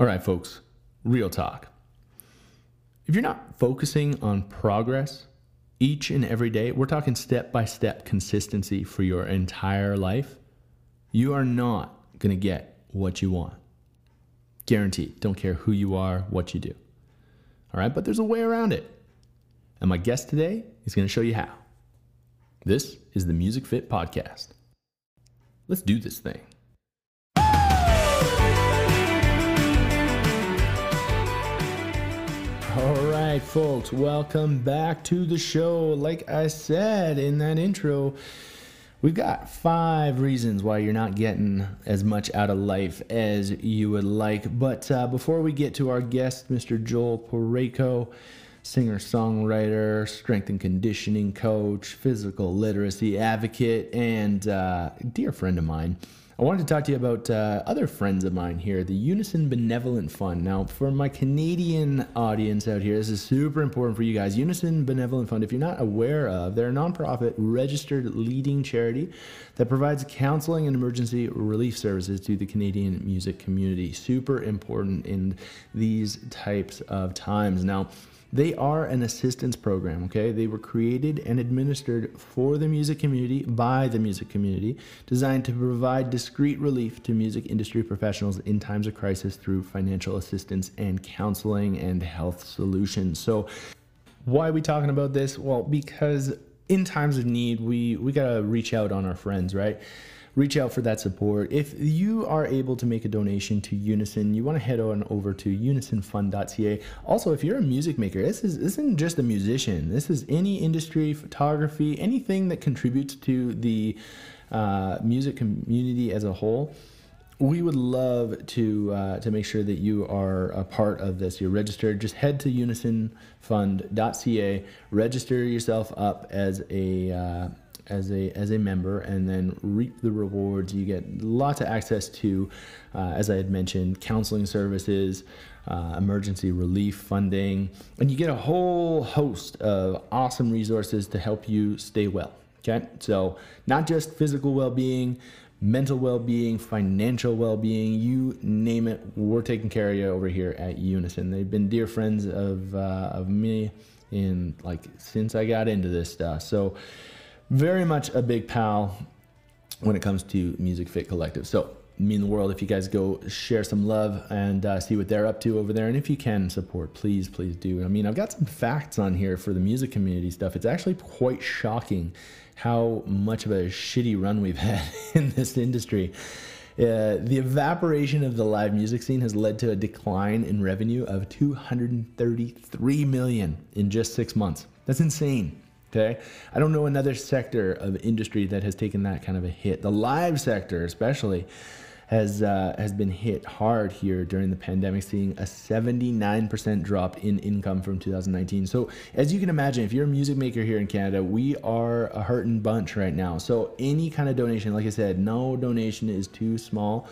All right, folks, real talk. If you're not focusing on progress each and every day, we're talking step by step consistency for your entire life, you are not going to get what you want. Guaranteed. Don't care who you are, what you do. All right, but there's a way around it. And my guest today is going to show you how. This is the Music Fit Podcast. Let's do this thing. All right, folks, welcome back to the show. Like I said in that intro, we've got five reasons why you're not getting as much out of life as you would like. But uh, before we get to our guest, Mr. Joel Porayko, singer songwriter, strength and conditioning coach, physical literacy advocate, and uh, dear friend of mine. I wanted to talk to you about uh, other friends of mine here, the Unison Benevolent Fund. Now, for my Canadian audience out here, this is super important for you guys. Unison Benevolent Fund, if you're not aware of, they're a nonprofit registered leading charity that provides counseling and emergency relief services to the Canadian music community. Super important in these types of times. Now, they are an assistance program, okay? They were created and administered for the music community by the music community, designed to provide discreet relief to music industry professionals in times of crisis through financial assistance and counseling and health solutions. So, why are we talking about this? Well, because in times of need, we we got to reach out on our friends, right? Reach out for that support. If you are able to make a donation to Unison, you want to head on over to unisonfund.ca. Also, if you're a music maker, this, is, this isn't just a musician. This is any industry, photography, anything that contributes to the uh, music community as a whole we would love to uh, to make sure that you are a part of this. You're registered. Just head to unisonfund.ca, register yourself up as a uh, as a as a member and then reap the rewards. You get lots of access to, uh, as I had mentioned, counseling services, uh, emergency relief funding, and you get a whole host of awesome resources to help you stay well. Okay, so not just physical well-being, mental well-being, financial well-being, you name it, we're taking care of you over here at Unison. They've been dear friends of uh, of me in like since I got into this stuff. So very much a big pal when it comes to Music Fit Collective. So, mean the world if you guys go share some love and uh, see what they're up to over there. And if you can support, please, please do. I mean, I've got some facts on here for the music community stuff. It's actually quite shocking how much of a shitty run we've had in this industry. Uh, the evaporation of the live music scene has led to a decline in revenue of 233 million in just six months. That's insane. Okay. I don't know another sector of industry that has taken that kind of a hit. The live sector, especially, has uh, has been hit hard here during the pandemic, seeing a 79% drop in income from 2019. So, as you can imagine, if you're a music maker here in Canada, we are a hurting bunch right now. So, any kind of donation, like I said, no donation is too small.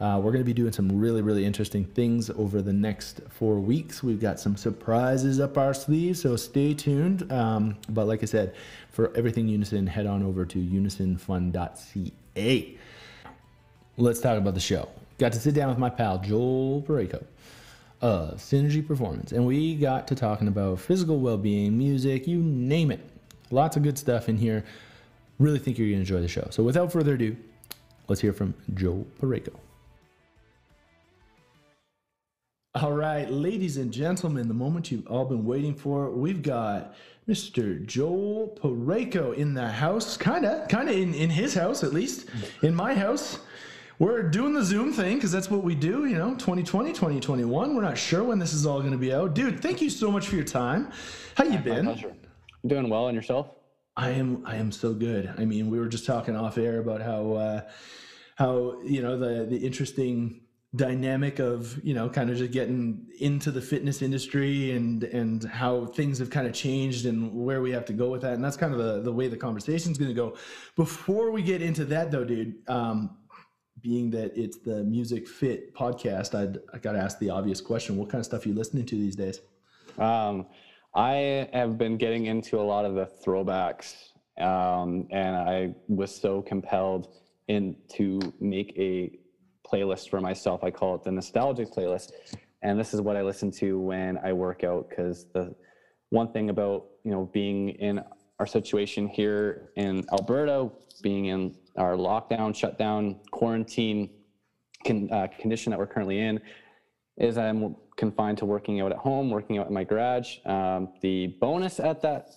Uh, we're going to be doing some really, really interesting things over the next four weeks. We've got some surprises up our sleeves, so stay tuned. Um, but like I said, for everything Unison, head on over to unisonfund.ca. Let's talk about the show. Got to sit down with my pal Joel Porayko of Synergy Performance, and we got to talking about physical well being, music, you name it. Lots of good stuff in here. Really think you're going to enjoy the show. So without further ado, let's hear from Joel Porayko. All right, ladies and gentlemen, the moment you've all been waiting for, we've got Mr. Joel Porayko in the house, kind of, kind of in, in his house at least, in my house. We're doing the Zoom thing because that's what we do, you know, 2020, 2021. We're not sure when this is all going to be out. Dude, thank you so much for your time. How you been? My pleasure. Doing well, and yourself? I am. I am so good. I mean, we were just talking off air about how, uh, how you know the the interesting dynamic of you know kind of just getting into the fitness industry and and how things have kind of changed and where we have to go with that. And that's kind of the, the way the conversation is going to go. Before we get into that though dude um, being that it's the music fit podcast i'd i gotta ask the obvious question. What kind of stuff are you listening to these days? Um, i have been getting into a lot of the throwbacks um, and i was so compelled in to make a playlist for myself. I call it the nostalgic playlist, and this is what I listen to when I work out. Because the one thing about you know being in our situation here in Alberta, being in our lockdown, shutdown, quarantine con, uh, condition that we're currently in, is I'm confined to working out at home, working out in my garage. Um, the bonus at that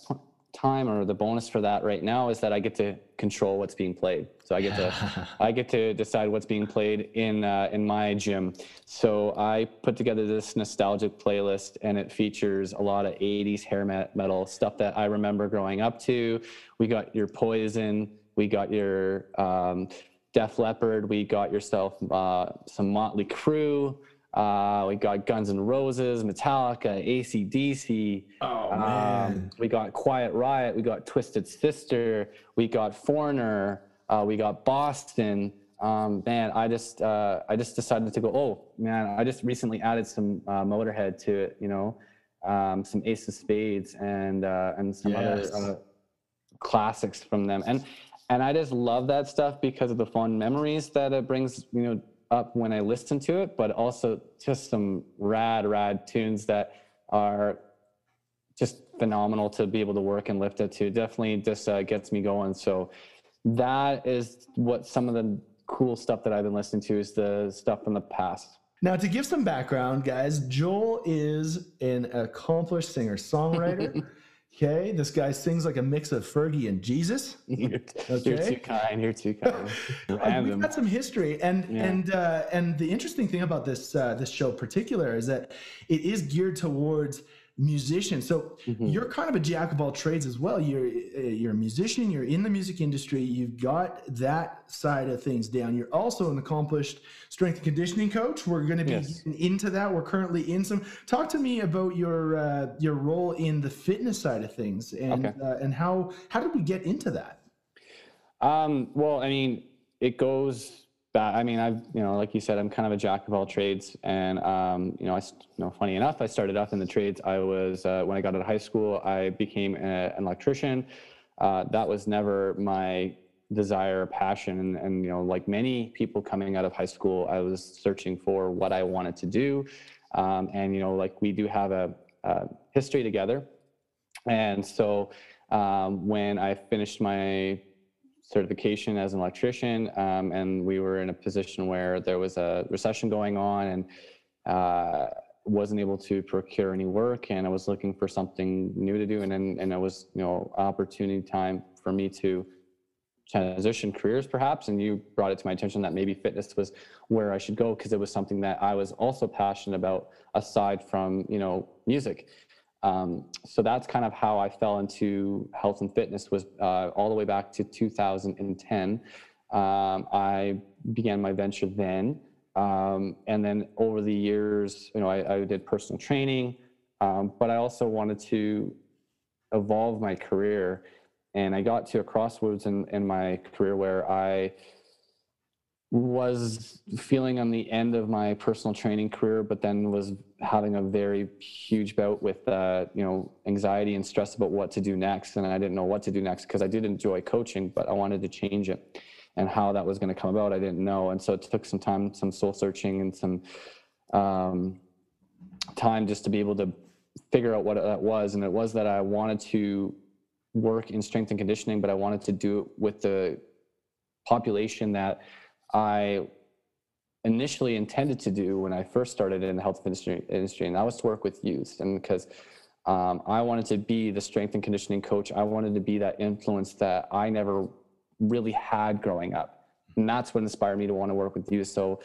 time or the bonus for that right now is that I get to control what's being played. So I get to I get to decide what's being played in uh, in my gym. So I put together this nostalgic playlist and it features a lot of 80s hair metal stuff that I remember growing up to. We got your Poison, we got your um, Def Leppard, we got yourself uh, some Motley Crue. Uh, we got Guns N' Roses, Metallica, ACDC. Oh, um, man. We got Quiet Riot. We got Twisted Sister. We got Foreigner. Uh, we got Boston. Um, man, I just uh, I just decided to go. Oh man, I just recently added some uh, Motorhead to it. You know, um, some Ace of Spades and uh, and some yes. other uh, classics from them. And and I just love that stuff because of the fond memories that it brings. You know, up when I listen to it, but also just some rad, rad tunes that are just phenomenal to be able to work and lift it to. Definitely just uh, gets me going. So that is what some of the cool stuff that I've been listening to is the stuff from the past. Now, to give some background, guys, Joel is an accomplished singer songwriter. Okay, this guy sings like a mix of Fergie and Jesus. you're, okay? you're too kind. You're too kind. We've got some history, and yeah. and uh, and the interesting thing about this uh, this show, particular, is that it is geared towards musician. So mm-hmm. you're kind of a jack of all trades as well. You're uh, you're a musician. You're in the music industry. You've got that side of things down. You're also an accomplished strength and conditioning coach. We're going to be yes. into that. We're currently in some. Talk to me about your uh, your role in the fitness side of things and okay. uh, and how how did we get into that? Um, well, I mean, it goes but I mean, I've, you know, like you said, I'm kind of a jack of all trades. And, um, you know, I, you know, funny enough, I started off in the trades. I was, uh, when I got out of high school, I became a, an electrician. Uh, that was never my desire or passion. And, and, you know, like many people coming out of high school, I was searching for what I wanted to do. Um, and, you know, like we do have a, a history together. And so um, when I finished my certification as an electrician, um, and we were in a position where there was a recession going on, and uh, wasn't able to procure any work, and I was looking for something new to do, and and, and it was you know opportunity time for me to transition careers perhaps and you brought it to my attention that maybe fitness was where I should go because it was something that I was also passionate about aside from you know music um, so that's kind of how I fell into health and fitness was uh, all the way back to 2010. Um, I began my venture then. Um, and then over the years, you know, I, I did personal training, um, but I also wanted to evolve my career. And I got to a crossroads in, in my career where I was feeling on the end of my personal training career, but then was having a very huge bout with, uh, you know, anxiety and stress about what to do next. And I didn't know what to do next because I did enjoy coaching, but I wanted to change it. And how that was going to come about, I didn't know. And so it took some time, some soul searching, and some um, time just to be able to figure out what that was. And it was that I wanted to work in strength and conditioning, but I wanted to do it with the population that I initially intended to do when I first started in the health industry, industry and that was to work with youth. And because um, I wanted to be the strength and conditioning coach, I wanted to be that influence that I never really had growing up. And that's what inspired me to want to work with youth. So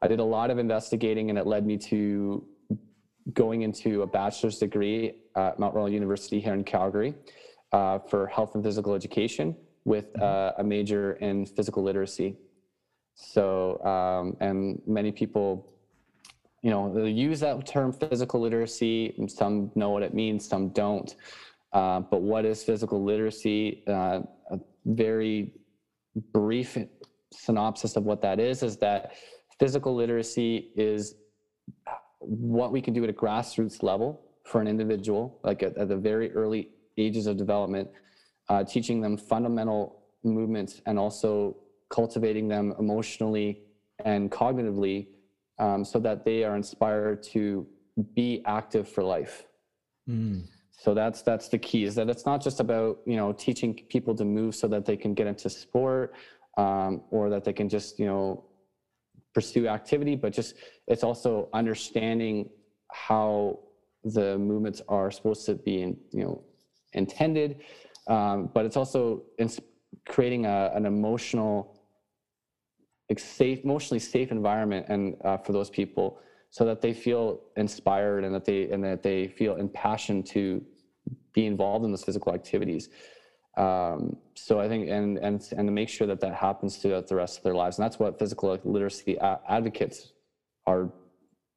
I did a lot of investigating and it led me to going into a bachelor's degree at Mount Royal University here in Calgary uh, for health and physical education with mm-hmm. uh, a major in physical literacy. So, um, and many people, you know, they use that term physical literacy. Some know what it means, some don't. Uh, but what is physical literacy? Uh, a very brief synopsis of what that is is that physical literacy is what we can do at a grassroots level for an individual, like at, at the very early ages of development, uh, teaching them fundamental movements and also cultivating them emotionally and cognitively um, so that they are inspired to be active for life. Mm. So that's that's the key is that it's not just about you know teaching people to move so that they can get into sport um, or that they can just you know pursue activity, but just it's also understanding how the movements are supposed to be in, you know intended, um, but it's also in creating a, an emotional safe, emotionally safe environment and uh, for those people so that they feel inspired and that they and that they feel impassioned to be involved in those physical activities. Um, so i think and and and to make sure that that happens throughout the rest of their lives. And that's what physical literacy advocates are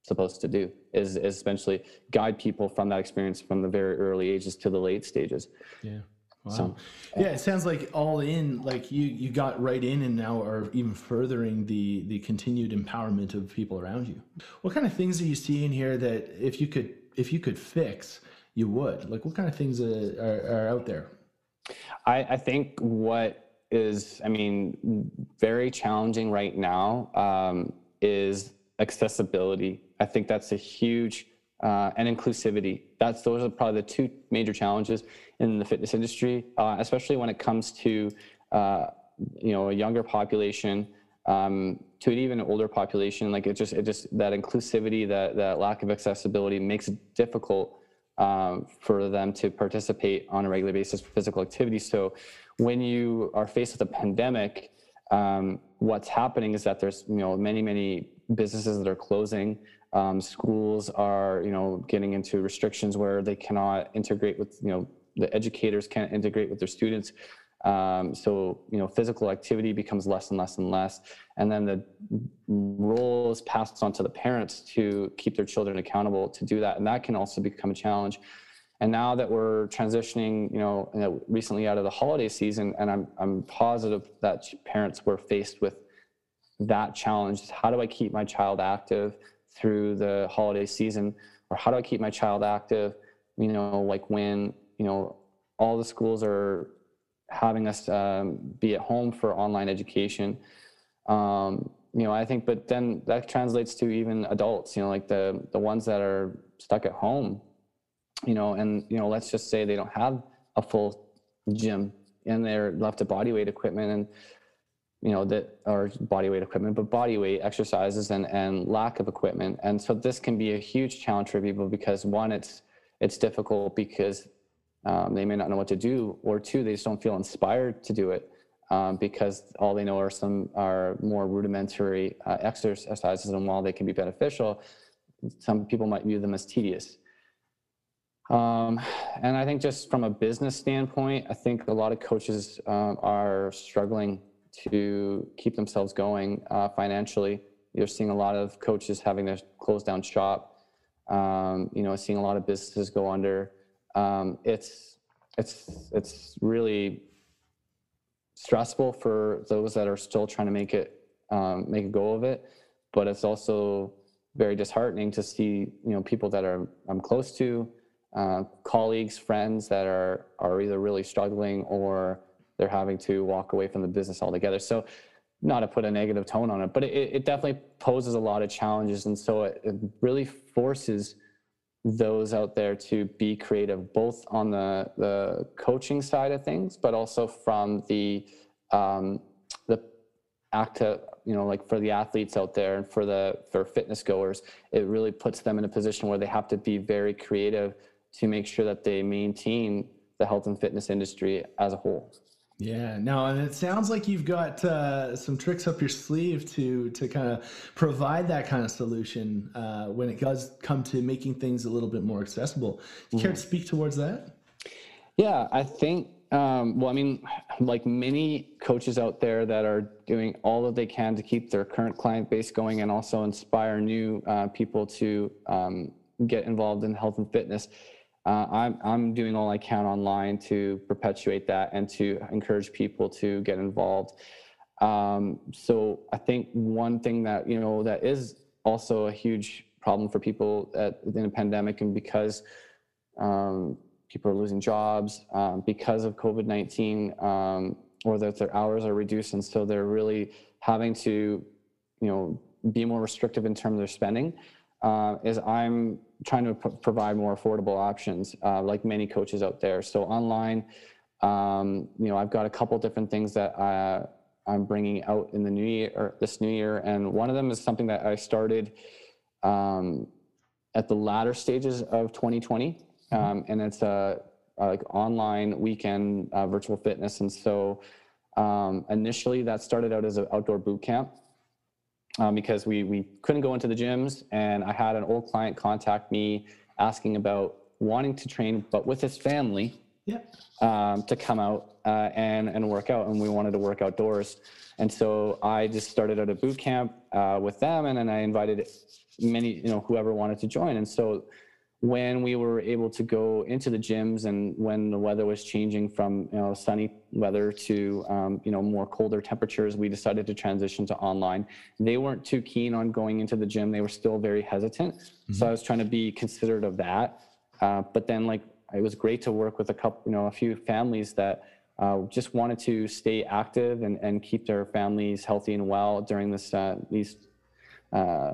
supposed to do is, is essentially guide people from that experience from the very early ages to the late stages. Yeah Wow. So, yeah, it sounds like all in, like you you got right in, and now are even furthering the the continued empowerment of people around you. What kind of things are you seeing here that if you could if you could fix, you would? Like, what kind of things are, are, are out there? I, I think what is, I mean, very challenging right now um, is accessibility. I think that's a huge uh, and inclusivity. That's those are probably the two major challenges in the fitness industry, uh, especially when it comes to uh, you know a younger population um, to an even older population. Like it just it just that inclusivity, that that lack of accessibility makes it difficult um, for them to participate on a regular basis for physical activity. So when you are faced with a pandemic, um, what's happening is that there's you know many many businesses that are closing. Um, schools are you know getting into restrictions where they cannot integrate with you know the educators can't integrate with their students. Um, so you know physical activity becomes less and less and less, and then the role is passed on to the parents to keep their children accountable to do that, and that can also become a challenge. And now that we're transitioning, you know, recently out of the holiday season, and I'm I'm positive that parents were faced with that challenge. How do I keep my child active through the holiday season, or how do I keep my child active? You know, like when you know, all the schools are having us um, be at home for online education. Um, you know, I think, but then that translates to even adults. You know, like the the ones that are stuck at home. You know, and you know, let's just say they don't have a full gym and they're left to body weight equipment and you know that or body weight equipment but body weight exercises and and lack of equipment and so this can be a huge challenge for people because one it's it's difficult because um, they may not know what to do, or two, they just don't feel inspired to do it um, because all they know are some are more rudimentary uh, exercises, and while they can be beneficial, some people might view them as tedious. Um, and I think just from a business standpoint, I think a lot of coaches um, are struggling to keep themselves going uh, financially. You're seeing a lot of coaches having to close down shop. Um, you know, seeing a lot of businesses go under um, it's it's it's really stressful for those that are still trying to make it um, make a go of it, but it's also very disheartening to see you know people that are I'm close to, uh, colleagues, friends that are are either really struggling or they're having to walk away from the business altogether. So not to put a negative tone on it, but it, it definitely poses a lot of challenges, and so it, it really forces those out there to be creative, both on the, the coaching side of things, but also from the um, the active, you know, like for the athletes out there and for the for fitness goers, it really puts them in a position where they have to be very creative to make sure that they maintain the health and fitness industry as a whole. Yeah, no, and it sounds like you've got uh, some tricks up your sleeve to to kind of provide that kind of solution uh, when it does come to making things a little bit more accessible. Do you mm-hmm. care to speak towards that? Yeah, I think. Um, well, I mean, like many coaches out there that are doing all that they can to keep their current client base going and also inspire new uh, people to um, get involved in health and fitness uh, I'm, I'm doing all I can online to perpetuate that and to encourage people to get involved. Um, so I think one thing that, you know, that is also a huge problem for people at, in a pandemic and because um, people are losing jobs um, because of COVID-19 um, or that their hours are reduced. And so they're really having to, you you know be more restrictive in terms of their spending uh, is I'm trying to p- provide more affordable options, uh, like many coaches out there. So online, um, you know, I've got a couple different things that I, I'm bringing out in the new year, or this new year, and one of them is something that I started um, at the latter stages of 2020, um, and it's a, a, like online weekend uh, virtual fitness. And so um, initially, that started out as an outdoor boot camp um, because we we couldn't go into the gyms, and I had an old client contact me asking about wanting to train, but with his family. Yeah. Um, to come out uh, and and work out, and we wanted to work outdoors, and so I just started at a boot camp uh, with them, and then I invited many, you know, whoever wanted to join, and so when we were able to go into the gyms and when the weather was changing from you know sunny weather to um, you know more colder temperatures we decided to transition to online. They weren't too keen on going into the gym. They were still very hesitant. Mm-hmm. so i was trying to be considerate of that. Uh, but then like it was great to work with a couple you know a few families that uh, just wanted to stay active and, and keep their families healthy and well during this uh, these uh,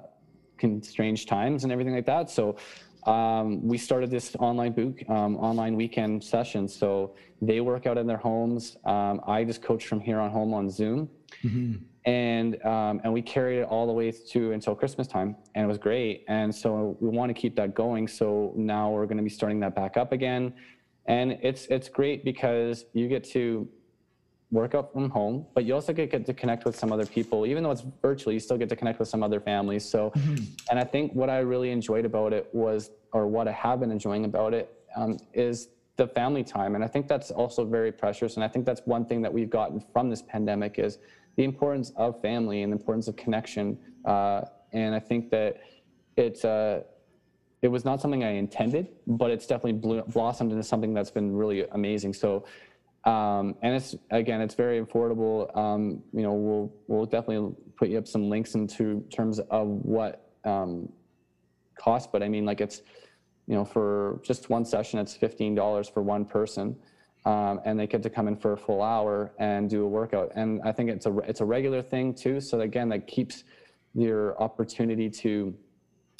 strange times and everything like that. So um, we started this online boot, um, online weekend session. So they work out in their homes. Um, I just coach from here on home on Zoom, mm-hmm. and um, and we carried it all the way to until Christmas time, and it was great. And so we want to keep that going. So now we're going to be starting that back up again, and it's it's great because you get to work out from home, but you also get, get to connect with some other people. Even though it's virtual, you still get to connect with some other families. So, mm-hmm. and I think what I really enjoyed about it was, or what I have been enjoying about it, um, is the family time. And I think that's also very precious. And I think that's one thing that we've gotten from this pandemic is the importance of family and the importance of connection. Uh, and I think that it's, uh, it was not something I intended, but it's definitely blossomed into something that's been really amazing. So um, and it's again, it's very affordable. Um, you know, we'll we'll definitely put you up some links into terms of what um, cost. But I mean, like it's you know, for just one session, it's fifteen dollars for one person, um, and they get to come in for a full hour and do a workout. And I think it's a it's a regular thing too. So again, that keeps your opportunity to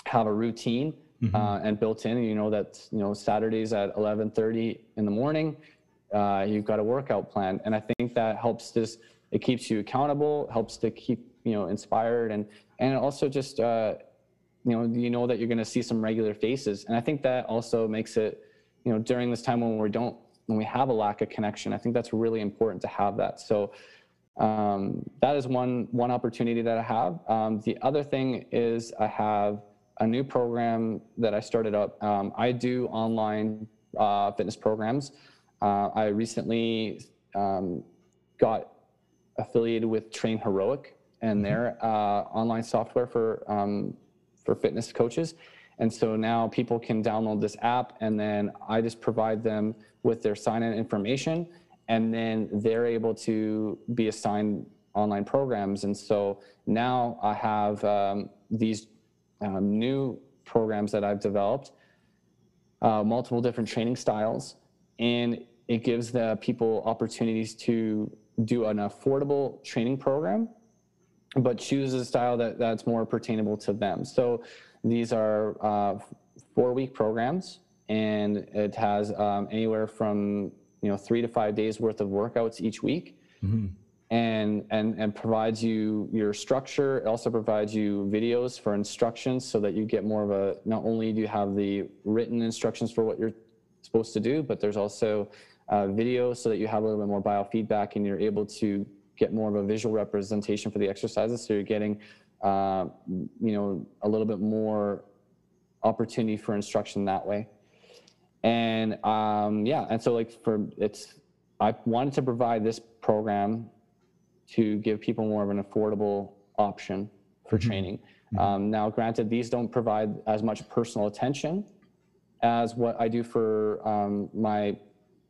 have a routine mm-hmm. uh, and built in. You know that you know Saturdays at eleven thirty in the morning uh, you've got a workout plan. And i think that helps this it keeps you accountable helps to keep you know inspired and and also just uh, you know you know that you're going to see some regular faces. And i think that also makes it you know during this time when we don't when we have a lack of connection i think that's really important to have that. So um, that is one one opportunity that i have. Um, the other thing is i have a new program that i started up. Um, i do online uh, fitness programs uh, I recently um, got affiliated with TrainHeroic and mm-hmm. their uh, online software for um, for fitness coaches. And so now people can download this app, and then I just provide them with their sign-in information, and then they're able to be assigned online programs. And so now I have um, these um, new programs that I've developed, uh, multiple different training styles, and it gives the people opportunities to do an affordable training program, but choose a style that, that's more pertainable to them. So these are uh, four week programs and it has um, anywhere from you know three to five days worth of workouts each week mm-hmm. and and and provides you your structure it also provides you videos for instructions so that you get more of a not only do you have the written instructions for what you're supposed to do but there's also uh, video so that you have a little bit more biofeedback and you're able to get more of a visual representation for the exercises. So you're getting, uh, you know, a little bit more opportunity for instruction that way. And um, yeah, and so like for it's, I wanted to provide this program to give people more of an affordable option for mm-hmm. training. Mm-hmm. Um, now, granted, these don't provide as much personal attention as what I do for um, my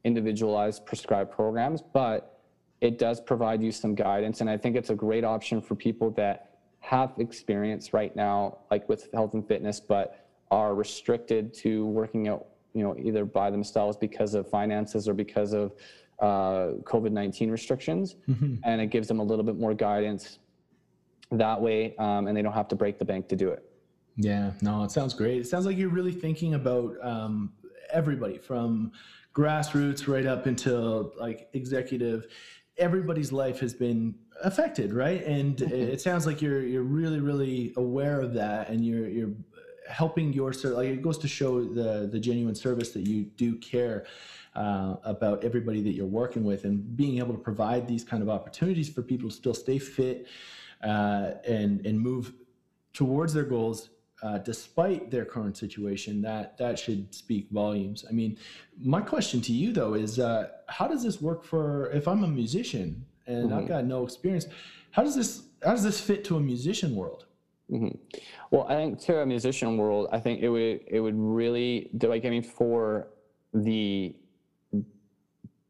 individualized prescribed programs, but it does provide you some guidance. And I think it's a great option for people that have experience right now, like with health and fitness, but are restricted to working out, you know, either by themselves because of finances or because of uh, COVID 19 restrictions. Mm-hmm. And it gives them a little bit more guidance that way, um, and they don't have to break the bank to do it. Yeah, no, it sounds great. It sounds like you're really thinking about um, everybody from grassroots right up until like executive. Everybody's life has been affected, right? And mm-hmm. it sounds like you're you're really really aware of that, and you're you're helping your like it goes to show the the genuine service that you do care uh, about everybody that you're working with, and being able to provide these kind of opportunities for people to still stay fit uh, and and move towards their goals uh, despite their current situation, that that should speak volumes. I mean, my question to you though is, uh, how does this work for if I'm a musician and mm-hmm. I've got no experience? How does this how does this fit to a musician world? Mm-hmm. Well, I think to a musician world, I think it would it would really do like I mean for the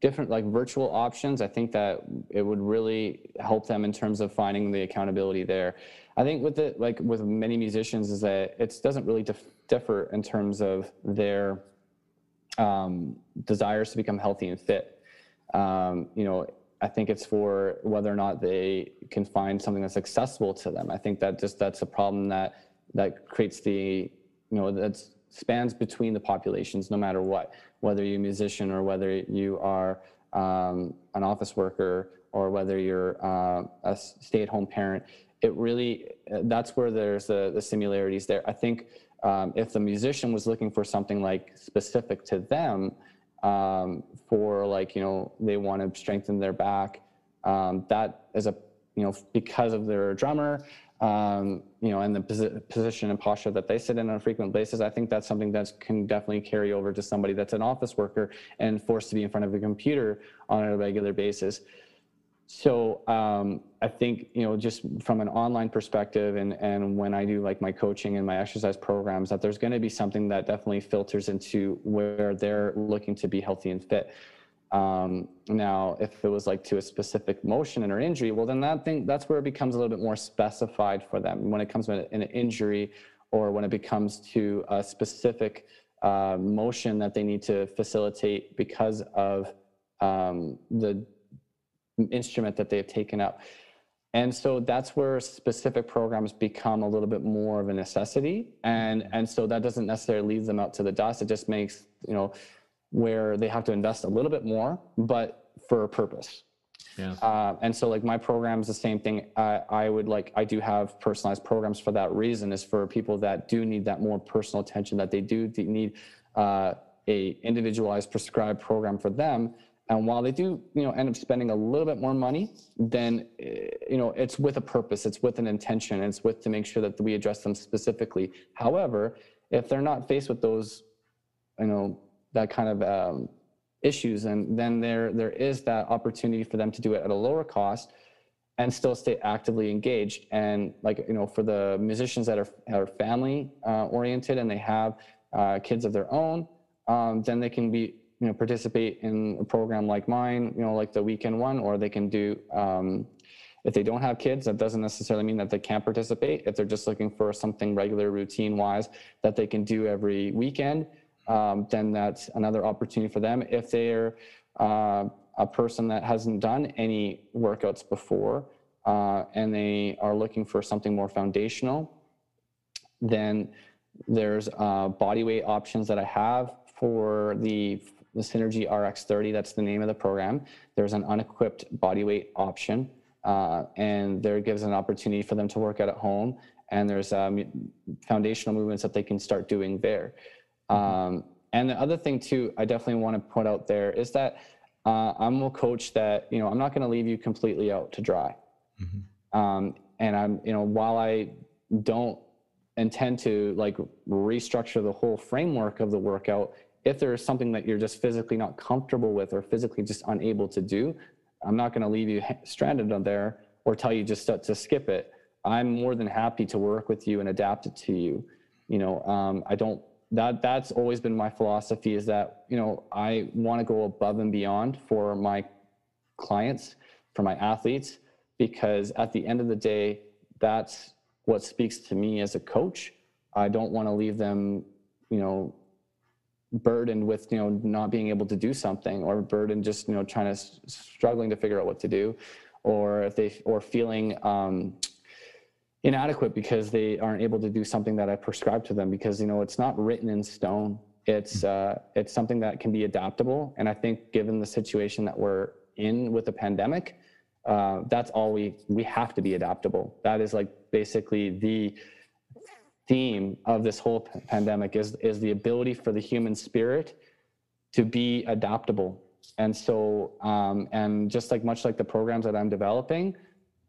different like virtual options. I think that it would really help them in terms of finding the accountability there. I think with the like with many musicians is that it doesn't really dif- differ in terms of their um, desires to become healthy and fit. Um, you know, I think it's for whether or not they can find something that's accessible to them. I think that just that's a problem that that creates the you know that spans between the populations, no matter what, whether you're a musician or whether you are um, an office worker or whether you're uh, a stay-at-home parent it really that's where there's the, the similarities there. I think um, if the musician was looking for something like specific to them, um, for like you know they want to strengthen their back, um, that is a you know because of their drummer, um, you know, and the posi- position and posture that they sit in on a frequent basis, I think that's something that can definitely carry over to somebody that's an office worker and forced to be in front of a computer on a regular basis. So um, I think you know just from an online perspective, and and when I do like my coaching and my exercise programs, that there's going to be something that definitely filters into where they're looking to be healthy and fit. Um, now, if it was like to a specific motion or injury, well, then that thing that's where it becomes a little bit more specified for them. When it comes to an injury, or when it becomes to a specific uh, motion that they need to facilitate because of um, the instrument that they've taken up. And so that's where specific programs become a little bit more of a necessity. And, and so that doesn't necessarily leave them out to the dust. It just makes, you know, where they have to invest a little bit more, but for a purpose. Yeah. Uh, and so like my program is the same thing. I, I would like, I do have personalized programs for that reason is for people that do need that more personal attention that they do need uh, a individualized prescribed program for them and while they do, you know, end up spending a little bit more money, then, eh, you know, it's with a purpose, it's with an intention, it's with to make sure that we address them specifically. However, if they're not faced with those, you know, that kind of um, issues, and then there there is that opportunity for them to do it at a lower cost and still stay actively engaged. And like you know, for the musicians that are are family uh, oriented and they have uh, kids of their own, um, then they can be you know participate in a program like mine you know like the weekend one or they can do um, if they don't have kids that doesn't necessarily mean that they can't participate. If they're just looking for something regular routine wise that they can do every weekend um, then that's another opportunity for them. If they're uh, a person that hasn't done any workouts before uh, and they are looking for something more foundational then there's uh, body weight options that i have for the the Synergy RX30, that's the name of the program. There's an unequipped body weight option, uh, and there gives an opportunity for them to work out at home. And there's um, foundational movements that they can start doing there. Um, and the other thing too, I definitely want to put out there is that uh, I'm a coach that you know I'm not going to leave you completely out to dry. Mm-hmm. Um, and I'm you know while I don't intend to like restructure the whole framework of the workout if there is something that you're just physically not comfortable with or physically just unable to do, I'm not going to leave you stranded on there or tell you just to, to, skip it. I'm more than happy to work with you and adapt it to you. You know, um, I don't. That that's always been my philosophy is that you know I want to go above and beyond for my clients, for my athletes, because at the end of the day, that's what speaks to me as a coach. I don't want to leave them, you know, burdened with you know not being able to do something or burdened just you know trying to struggling to figure out what to do or if they or feeling um, inadequate because they aren't able to do something that I prescribe to them because you know it's not written in stone. It's uh, it's something that can be adaptable, and I think given the situation that we're in with the pandemic, uh, that's all we we have to be adaptable. That is like basically the theme of this whole pandemic is is the ability for the human spirit to be adaptable. And so, um, and just like much like the programs that I'm developing,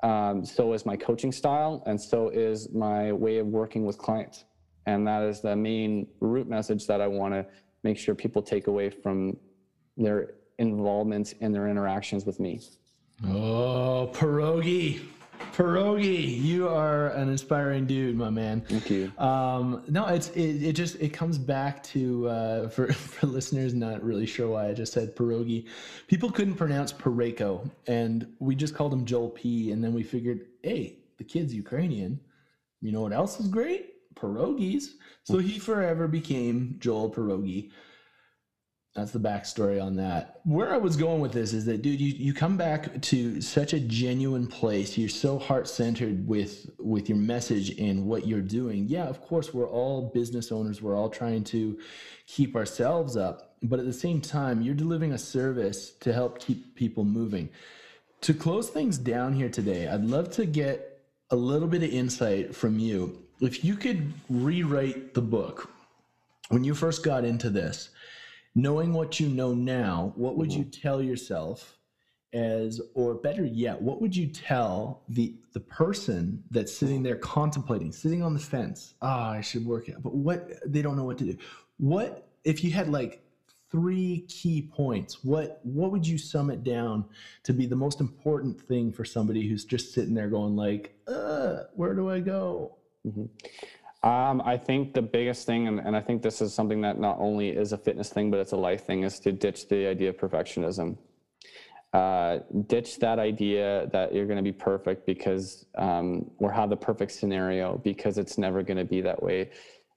um, so is my coaching style, and so is my way of working with clients. And that is the main root message that I want to make sure people take away from their involvement in their interactions with me. Oh, pierogi. Pierogi, you are an inspiring dude, my man. Thank you. Um, no, it's it, it just it comes back to uh, for for listeners not really sure why I just said pierogi. People couldn't pronounce Pareko, and we just called him Joel P. And then we figured, hey, the kid's Ukrainian. You know what else is great? Pierogies. So he forever became Joel Pierogi that's the backstory on that. Where I was going with this is that, dude, you, you come back to such a genuine place. You're so heart centered with with your message and what you're doing. Yeah, of course, we're all business owners. We're all trying to keep ourselves up, but at the same time, you're delivering a service to help keep people moving. To close things down here today, I'd love to get a little bit of insight from you. If you could rewrite the book when you first got into this knowing what you know now, what would you mm-hmm. tell yourself as, or better yet, what would you tell the the person that's sitting there contemplating, sitting on the fence? Ah, oh, I should work it, but what they don't know what to do. What if you had like three key points? What what would you sum it down to be the most important thing for somebody who's just sitting there going like, uh, where do I go? Mm-hmm. Um, I think the biggest thing, and, and I think this is something that not only is a fitness thing, but it's a life thing, is to ditch the idea of perfectionism. Uh, ditch that idea that you're going to be perfect because, um, or have the perfect scenario because it's never going to be that way.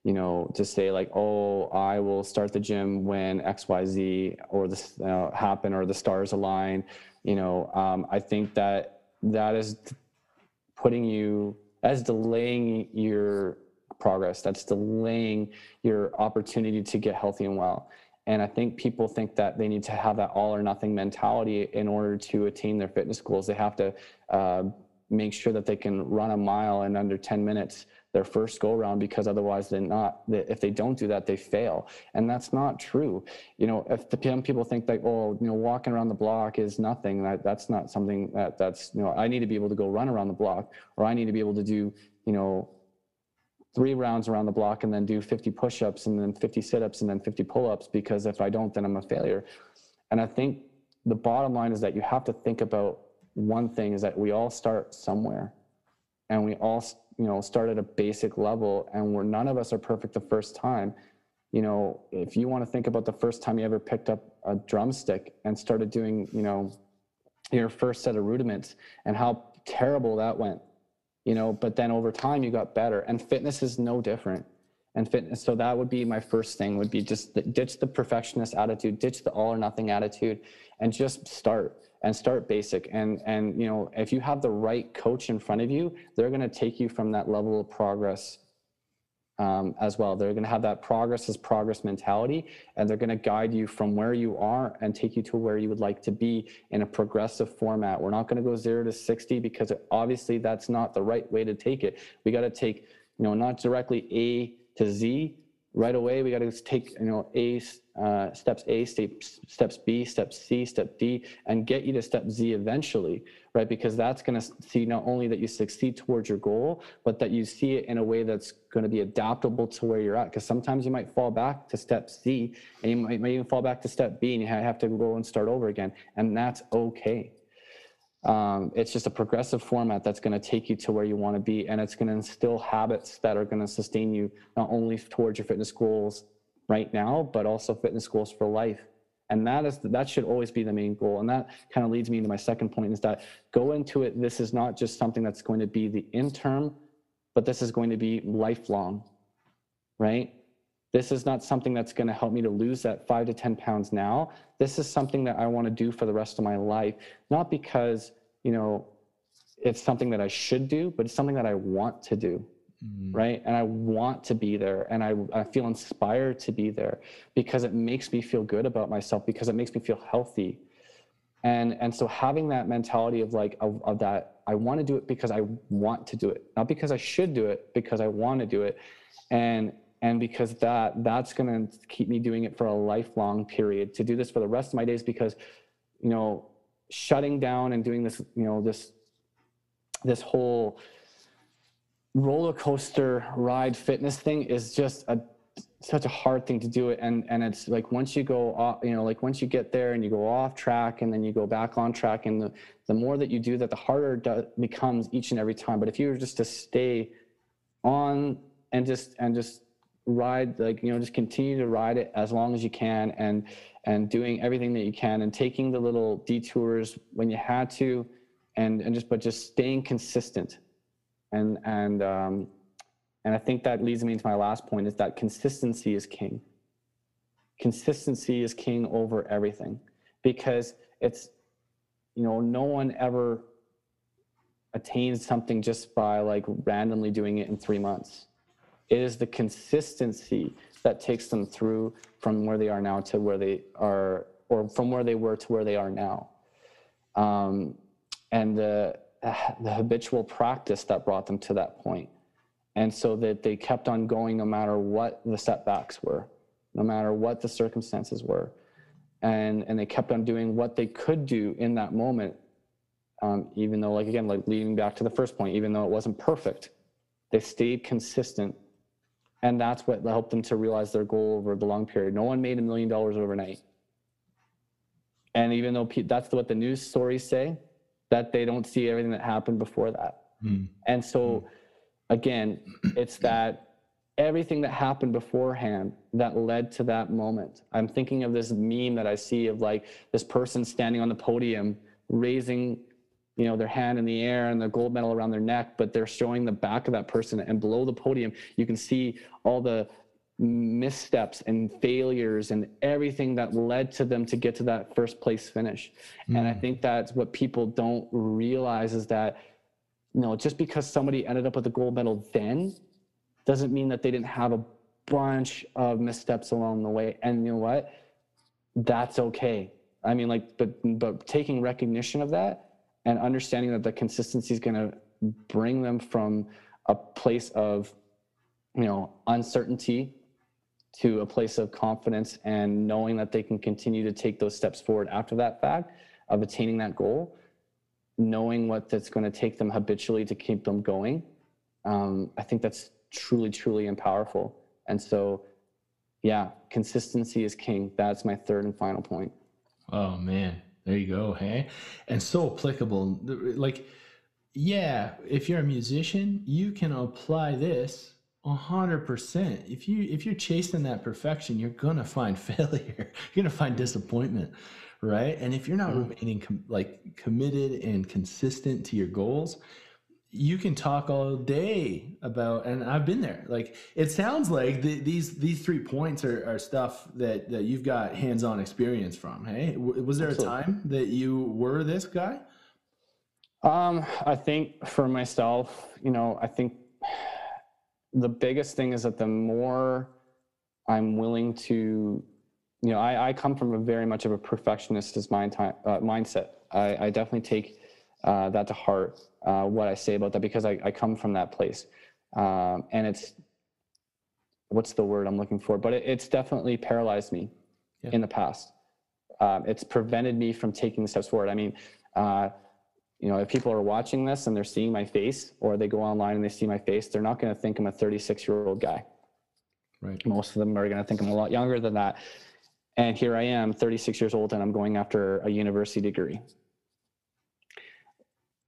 You know, to say like, oh, I will start the gym when X, Y, Z, or this uh, happen, or the stars align. You know, um, I think that that is putting you as delaying your progress that's delaying your opportunity to get healthy and well. And i think people think that they need to have that all or nothing mentality in order to attain their fitness goals. They have to uh, make sure that they can run a mile in under 10 minutes their first go around because otherwise they're not if they don't do that they fail. And that's not true. You know if the people think that oh you know walking around the block is nothing that that's not something that that's you know i need to be able to go run around the block or i need to be able to do you know three rounds around the block and then do 50 push-ups and then 50 sit-ups and then 50 pull-ups because if I don't, then I'm a failure. And I think the bottom line is that you have to think about one thing is that we all start somewhere and we all you know start at a basic level and we're none of us are perfect the first time you know if you want to think about the first time you ever picked up a drumstick and started doing you know your first set of rudiments and how terrible that went you know but then over time you got better. And fitness is no different. And fitness so that would be my first thing would be just ditch the perfectionist attitude ditch the all or nothing attitude and just start and start basic. And and you know if you have the right coach in front of you they're going to take you from that level of progress um, as well. They're going to have that progress as progress mentality, and they're going to guide you from where you are and take you to where you would like to be in a progressive format. We're not going to go zero to 60 because obviously that's not the right way to take it. We got to take, you know, not directly A to Z, right away we got to take you know a uh, steps a steps steps b steps c step d and get you to step z eventually right? Because that's going to see not only that you succeed towards your goal but that you see it in a way that's going to be adaptable to where you're at. Because sometimes you might fall back to step c and you might, might even fall back to step b and you have to go and start over again and that's okay. Um, it's just a progressive format that's going to take you to where you want to be, and it's going to instill habits that are going to sustain you not only towards your fitness goals right now, but also fitness goals for life. And that is that should always be the main goal. And that kind of leads me to my second point: is that go into it. This is not just something that's going to be the interim, but this is going to be lifelong, right? This is not something that's going to help me to lose that five to 10 pounds now. This is something that I want to do for the rest of my life, not because, you know, it's something that I should do, but it's something that I want to do. Mm. Right. And I want to be there and I, I feel inspired to be there because it makes me feel good about myself, because it makes me feel healthy. And, and so having that mentality of like, of, of that, I want to do it because I want to do it, not because I should do it, because I want to do it. And, and because that, that's going to keep me doing it for a lifelong period to do this for the rest of my days because, you know, shutting down and doing this, you know, this this whole roller coaster ride fitness thing is just a such a hard thing to do it. And and it's like once you go off you know like once you get there and you go off track and then you go back on track and the, the more that you do that the harder it becomes each and every time. But if you were just to stay on and just and just ride like you know just continue to ride it as long as you can and and doing everything that you can and taking the little detours when you had to and and just but just staying consistent and and um, and I think that leads me into my last point is that consistency is king. Consistency is king over everything because it's you know no one ever attains something just by like randomly doing it in 3 months. It is the consistency that takes them through from where they are now to where they are or from where they were to where they are now. Um, and the, the habitual practice that brought them to that point. And so that they kept on going no matter what the setbacks were, no matter what the circumstances were. And, and they kept on doing what they could do in that moment, um, even though, like, again, like leading back to the first point, even though it wasn't perfect, they stayed consistent. And that's what helped them to realize their goal over the long period. No one made a million dollars overnight. And even though that's what the news stories say, that they don't see everything that happened before that. Mm. And so, mm. again, it's that everything that happened beforehand that led to that moment. I'm thinking of this meme that I see of like this person standing on the podium raising you know their hand in the air and the gold medal around their neck but they're showing the back of that person and below the podium you can see all the missteps and failures and everything that led to them to get to that first place finish. Mm. And I mm. think that's what people don't realize is that, you know, just because somebody ended up with a gold medal then doesn't mean that they didn't have a bunch of missteps along the way. And you know what? That's okay. I mean, like, but but taking recognition of that and understanding that the consistency is going to bring them from a place of, you know, uncertainty to a place of confidence and knowing that they can continue to take those steps forward after that fact of attaining that goal, knowing what that's going to take them habitually to keep them going. Um, I think that's truly, truly and powerful. And so, yeah, consistency is king. That's my third and final point. Oh, man. There you go. Hey, and so applicable. Like, yeah, if you're a musician, you can apply this hundred percent. If you if you're chasing that perfection, you're gonna find failure. you're gonna find disappointment, right? And if you're not mm-hmm. remaining com- like committed and consistent to your goals, you can talk all day about. And I've been there. Like it sounds like the, these these three points are, are stuff that that you've got hands on experience from. Hey, w- was there Absolutely. a time that you were this guy? Um, I think for myself, you know, I think the biggest thing is that the more I'm willing to, you know, I, I come from a very much of a perfectionist mind time, uh, mindset. I, I, definitely take uh, that to heart, uh, what I say about that, because I, I come from that place. Um, and it's, what's the word I'm looking for? But it, it's definitely paralyzed me yeah. in the past. Um, it's prevented me from taking the steps forward. I mean, uh, you know, if people are watching this and they're seeing my face or they go online and they see my face, they're not going to think I'm a 36 year old guy. Right. Most of them are going to think I'm a lot younger than that. And here I am, 36 years old, and I'm going after a university degree.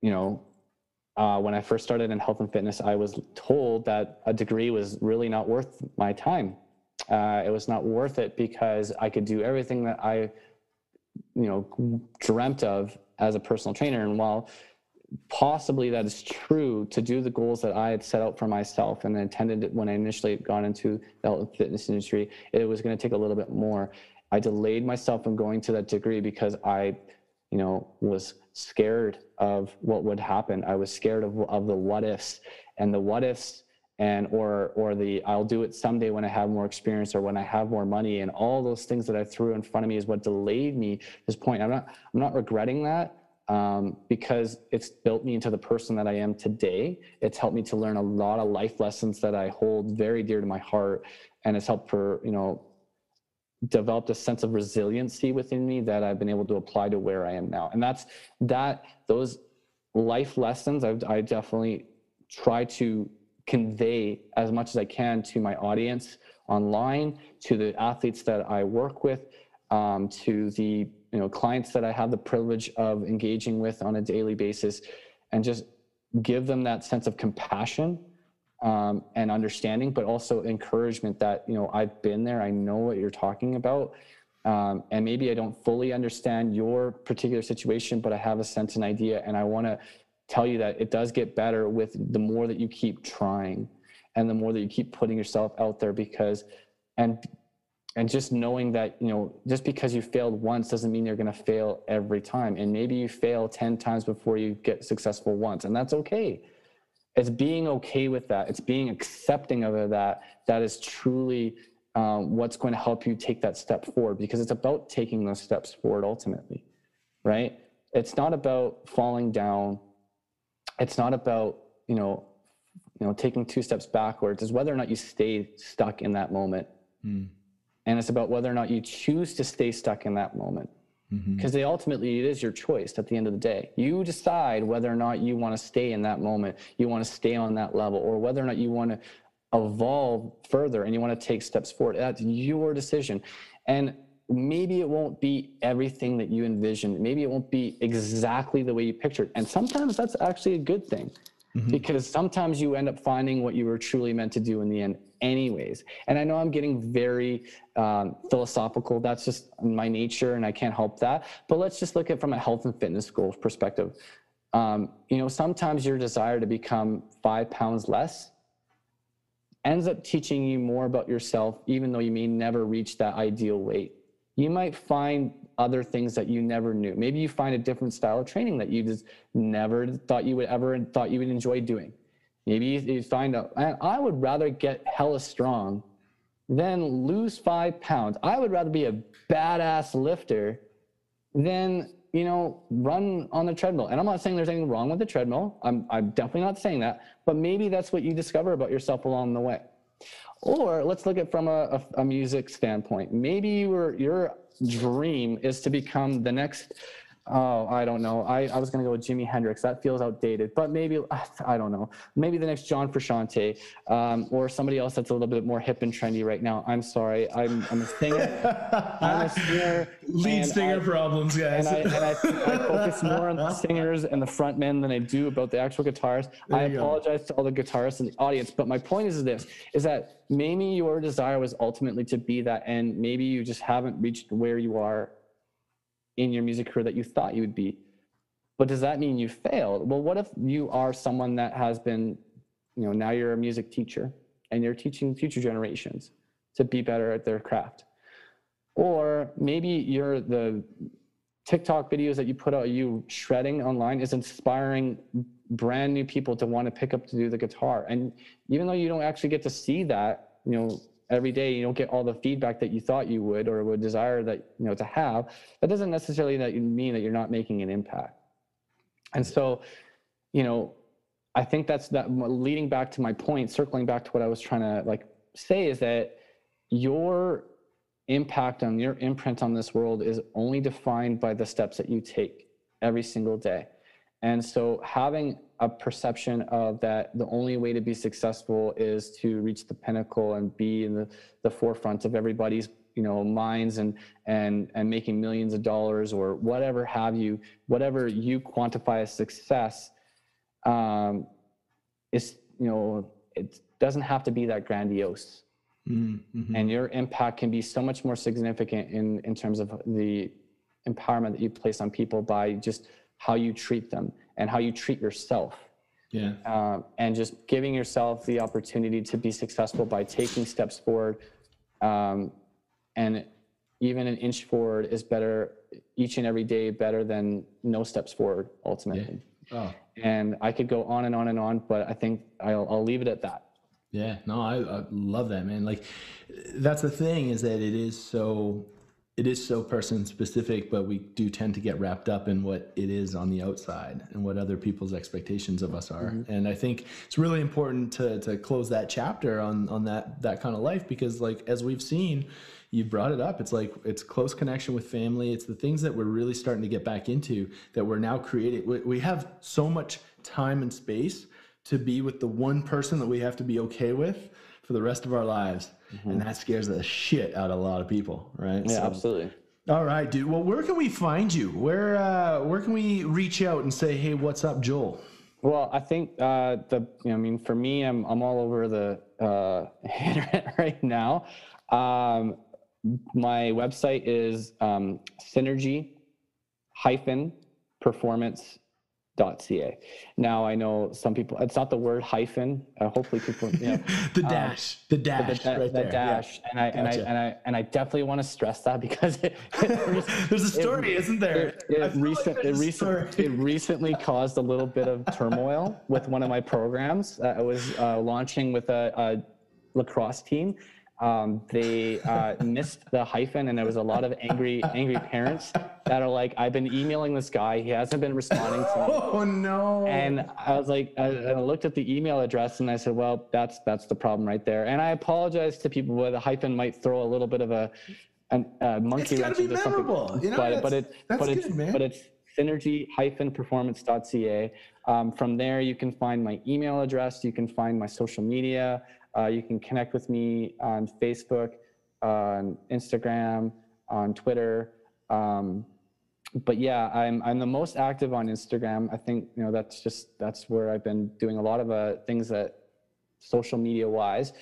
You know, uh, when I first started in health and fitness, I was told that a degree was really not worth my time. Uh, it was not worth it because I could do everything that I, you know, dreamt of as a personal trainer. And while possibly that is true to do the goals that I had set out for myself and intended when I initially got into the health and fitness industry, it was going to take a little bit more. I delayed myself from going to that degree because I you know, was scared of what would happen. I was scared of, of the what ifs and the what ifs and or or the I'll do it someday when I have more experience or when I have more money and all those things that I threw in front of me is what delayed me this point. I'm not I'm not regretting that um, because it's built me into the person that I am today. It's helped me to learn a lot of life lessons that I hold very dear to my heart, and it's helped for you know developed a sense of resiliency within me that I've been able to apply to where I am now. And that's that those life lessons I've, I definitely try to convey as much as I can to my audience online, to the athletes that I work with, um, to the you know clients that I have the privilege of engaging with on a daily basis, and just give them that sense of compassion um, and understanding, but also encouragement that you know I've been there, I know what you're talking about, um, and maybe I don't fully understand your particular situation, but I have a sense and idea, and I want to tell you that it does get better with the more that you keep trying, and the more that you keep putting yourself out there, because and and just knowing that you know just because you failed once doesn't mean you're going to fail every time. And maybe you fail 10 times before you get successful once and that's okay. It's being okay with that. It's being accepting of that. That is truly um, what's going to help you take that step forward because it's about taking those steps forward ultimately right? It's not about falling down it's not about you know you know taking two steps backwards. It's whether or not you stay stuck in that moment. Mm and it's about whether or not you choose to stay stuck in that moment. Because mm-hmm. ultimately it is your choice at the end of the day. You decide whether or not you want to stay in that moment. You want to stay on that level or whether or not you want to evolve further and you want to take steps forward. That's your decision. And maybe it won't be everything that you envisioned maybe it won't be exactly the way you pictured and sometimes that's actually a good thing mm-hmm. because sometimes you end up finding what you were truly meant to do in the end anyways. And I know I'm getting very um, philosophical. That's just my nature, and I can't help that. But let's just look at from a health and fitness goal perspective. Um, you know, sometimes your desire to become five pounds less ends up teaching you more about yourself, even though you may never reach that ideal weight. You might find other things that you never knew. Maybe you find a different style of training that you just never thought you would ever thought you would enjoy doing. Maybe you find out, I would rather get hella strong than lose five pounds. I would rather be a badass lifter than, you know, run on the treadmill. And I'm not saying there's anything wrong with the treadmill. I'm, I'm definitely not saying that. But maybe that's what you discover about yourself along the way. Or let's look at from a, a, a music standpoint. Maybe your your dream is to become the next Oh, I don't know. I, I was going to go with Jimi Hendrix. That feels outdated, but maybe, I don't know. Maybe the next John Frusciante um, or somebody else that's a little bit more hip and trendy right now. I'm sorry. I'm, I'm a singer. I'm a singer. Lead singer I, problems, guys. And, I, and I, I, focus more on the singers and the front men than I do about the actual guitarists. I apologize go. to all the guitarists in the audience, but my point is this, is that maybe your desire was ultimately to be that, and maybe you just haven't reached where you are in your music career that you thought you would be. But does that mean you failed? Well, what if you are someone that has been, you know, now you're a music teacher and you're teaching future generations to be better at their craft? Or maybe you're the TikTok videos that you put out, you shredding online is inspiring brand new people to want to pick up to do the guitar. And even though you don't actually get to see that, you know, every day you don't get all the feedback that you thought you would or would desire that you know to have that doesn't necessarily that mean that you're not making an impact. And so you know i think that's that leading back to my point circling back to what i was trying to like say is that your impact on your imprint on this world is only defined by the steps that you take every single day. And so having a perception of that the only way to be successful is to reach the pinnacle and be in the, the forefront of everybody's you know minds and and and making millions of dollars or whatever have you whatever you quantify as success um, is you know it doesn't have to be that grandiose mm-hmm. and your impact can be so much more significant in in terms of the empowerment that you place on people by just how you treat them and how you treat yourself. Yeah. Um, and just giving yourself the opportunity to be successful by taking steps forward. Um, and even an inch forward is better each and every day, better than no steps forward ultimately. Yeah. Oh. And I could go on and on and on, but I think I'll, I'll leave it at that. Yeah, no, I, I love that, man. Like, that's the thing is that it is so it is so person specific, but we do tend to get wrapped up in what it is on the outside and what other people's expectations of us are. Mm-hmm. And I think it's really important to to close that chapter on on that that kind of life because like as we've seen, you brought it up. It's like it's close connection with family. It's the things that we're really starting to get back into that we're now creating. We, we have so much time and space to be with the one person that we have to be okay with for the rest of our lives. Mm-hmm. And that scares the shit out of a lot of people, right? Yeah, so, absolutely. All right, dude. Well, where can we find you? Where uh, where can we reach out and say, "Hey, what's up, Joel"? Well, I think uh, the you know, I mean, for me, I'm I'm all over the uh, internet right now. Um, my website is um, synergy hyphen performance ca. Now I know some people. It's not the word hyphen. Uh, hopefully people. You know, the dash. Um, the dash. The, right the dash. Yeah. And I gotcha. and I and I and I definitely want to stress that because it, it, there's a story, is isn't there? It, it, recent, like it, recent, it recently caused a little bit of turmoil with one of my programs. Uh, I was uh, launching with a, a lacrosse team um, they uh, missed the hyphen, and there was a lot of angry, angry parents that are like, "I've been emailing this guy. He hasn't been responding to me." Oh no! And I was like, I, I, looked at the email address, and I said, "Well, that's that's the problem right there." And I apologize to people where the hyphen might throw a little bit of a, a, a monkey it's wrench into something. You know, but but it but good, it's man. but it's synergy-performance.ca. Um, from there, you can find my email address. You can find my social media. Uh, you can connect with me on Facebook, on Instagram, on Twitter. Um, but yeah, I'm I'm the most active on Instagram. I think you know that's just that's where I've been doing a lot of uh, things that social media wise.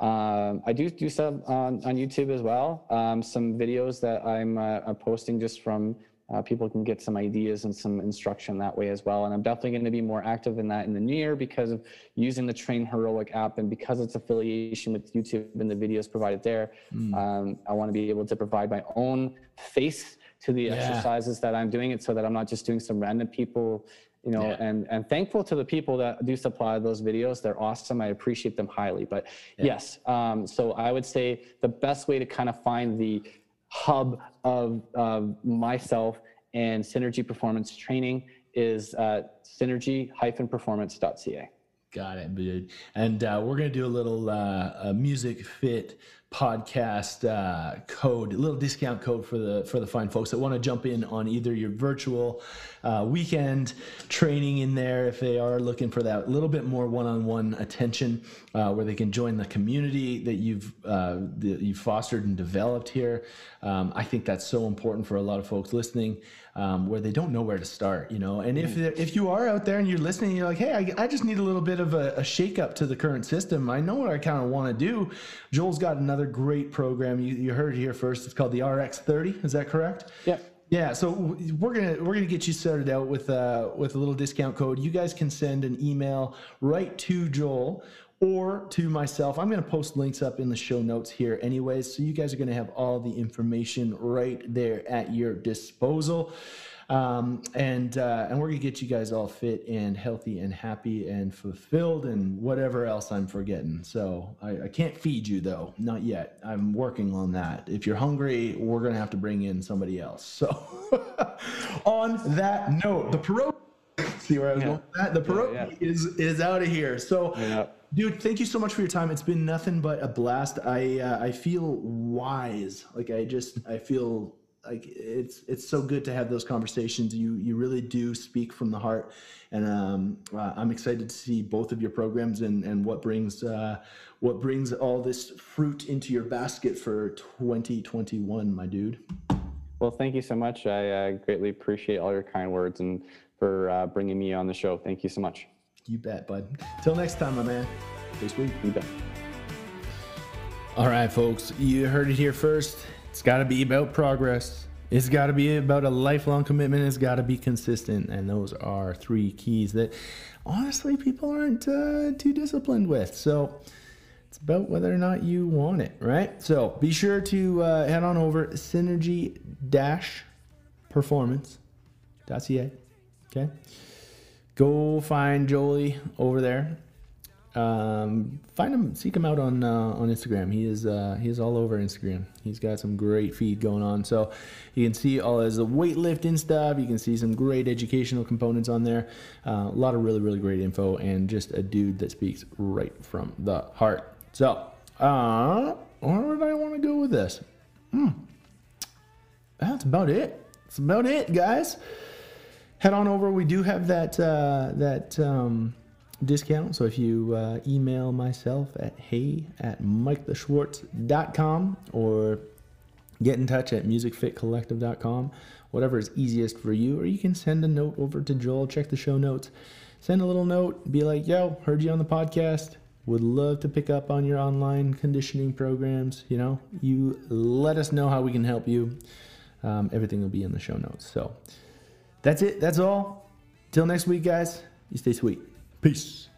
Um, I do do stuff on, on YouTube as well. Um, some videos that I'm, uh, I'm posting just from uh, people can get some ideas and some instruction that way as well. And I'm definitely going to be more active in that in the new year because of using the TrainHeroic app and because it's affiliation with YouTube and the videos provided there. Mm. Um, I want to be able to provide my own face to the yeah. exercises that I'm doing it so that I'm not just doing some random people you know yeah. and and thankful to the people that do supply those videos they're awesome i appreciate them highly but yeah. yes um, so i would say the best way to kind of find the hub of, of myself and Synergy Performance Training is uh, synergy-performance.ca. Got it, dude. And uh, we're to do a little uh, a music fit podcast uh, code, a little discount code for the for the fine folks that want to jump in on either your virtual uh, weekend training in there if they are looking for that little bit more one-on-one attention, uh, where they can join the community that you've uh, that you've fostered and developed here. Um, I think that's so important for a lot of folks listening um, where they don't know where to start, you know. And if mm. if you are out there and you're listening, you're like, hey, I, I just need a little bit of a, a shake up to the current system. I know what I kind of want to do. Joel's got another great program. You, you heard it here first. It's called the RX30. Is that correct? Yeah. Yeah, so we're gonna we're gonna get you started out with uh, with a little discount code. You guys can send an email right to Joel or to myself. I'm going to post links up in the show notes here, anyways. So you guys are going to have all the information right there at your disposal. Um, and uh, and we're gonna get you guys all fit and healthy and happy and fulfilled and whatever else I'm forgetting. So I, I can't feed you though, not yet. I'm working on that. If you're hungry, we're gonna have to bring in somebody else. So on that note, the pierogi. See where I was yeah. going? That the pierogi yeah, yeah. is is out of here. So. Dude, thank you so much for your time. It's been nothing but a blast. I uh, I feel wise. Like I just I feel like it's it's so good to have those conversations. You you really do speak from the heart, and um, uh, I'm excited to see both of your programs and and what brings uh, what brings all this fruit into your basket for 2021, my dude. Well, thank you so much. I uh, greatly appreciate all your kind words and for uh, bringing me on the show. Thank you so much. You bet, bud. Till next time, my man. This week. You bet. All right, folks. You heard it here first. It's got to be about progress. It's got to be about a lifelong commitment. It's got to be consistent. And those are three keys that honestly people aren't uh, too disciplined with. So, It's about whether or not you want it, right? So be sure to uh, head on over synergy dash performance.ca. Okay. Go find Jolie over there. Um, find him, seek him out on uh, on Instagram. He is uh, he is all over Instagram. He's got some great feed going on. So you can see all his weightlifting stuff. You can see some great educational components on there. Uh, a lot of really really great info and just a dude that speaks right from the heart. So uh, where would I want to go with this? Hmm. That's about it. That's about it, guys. Head on over. We do have that uh, that. Um, discount. So if you uh, email myself at hey at miketheschwartz.com or get in touch at musicfitcollective.com, whatever is easiest for you, or you can send a note over to Joel, check the show notes, send a little note, be like, yo, heard you on the podcast. Would love to pick up on your online conditioning programs. You know, you let us know how we can help you. Um, everything will be in the show notes. So that's it. That's all. Till next week, guys. You stay sweet. Peace.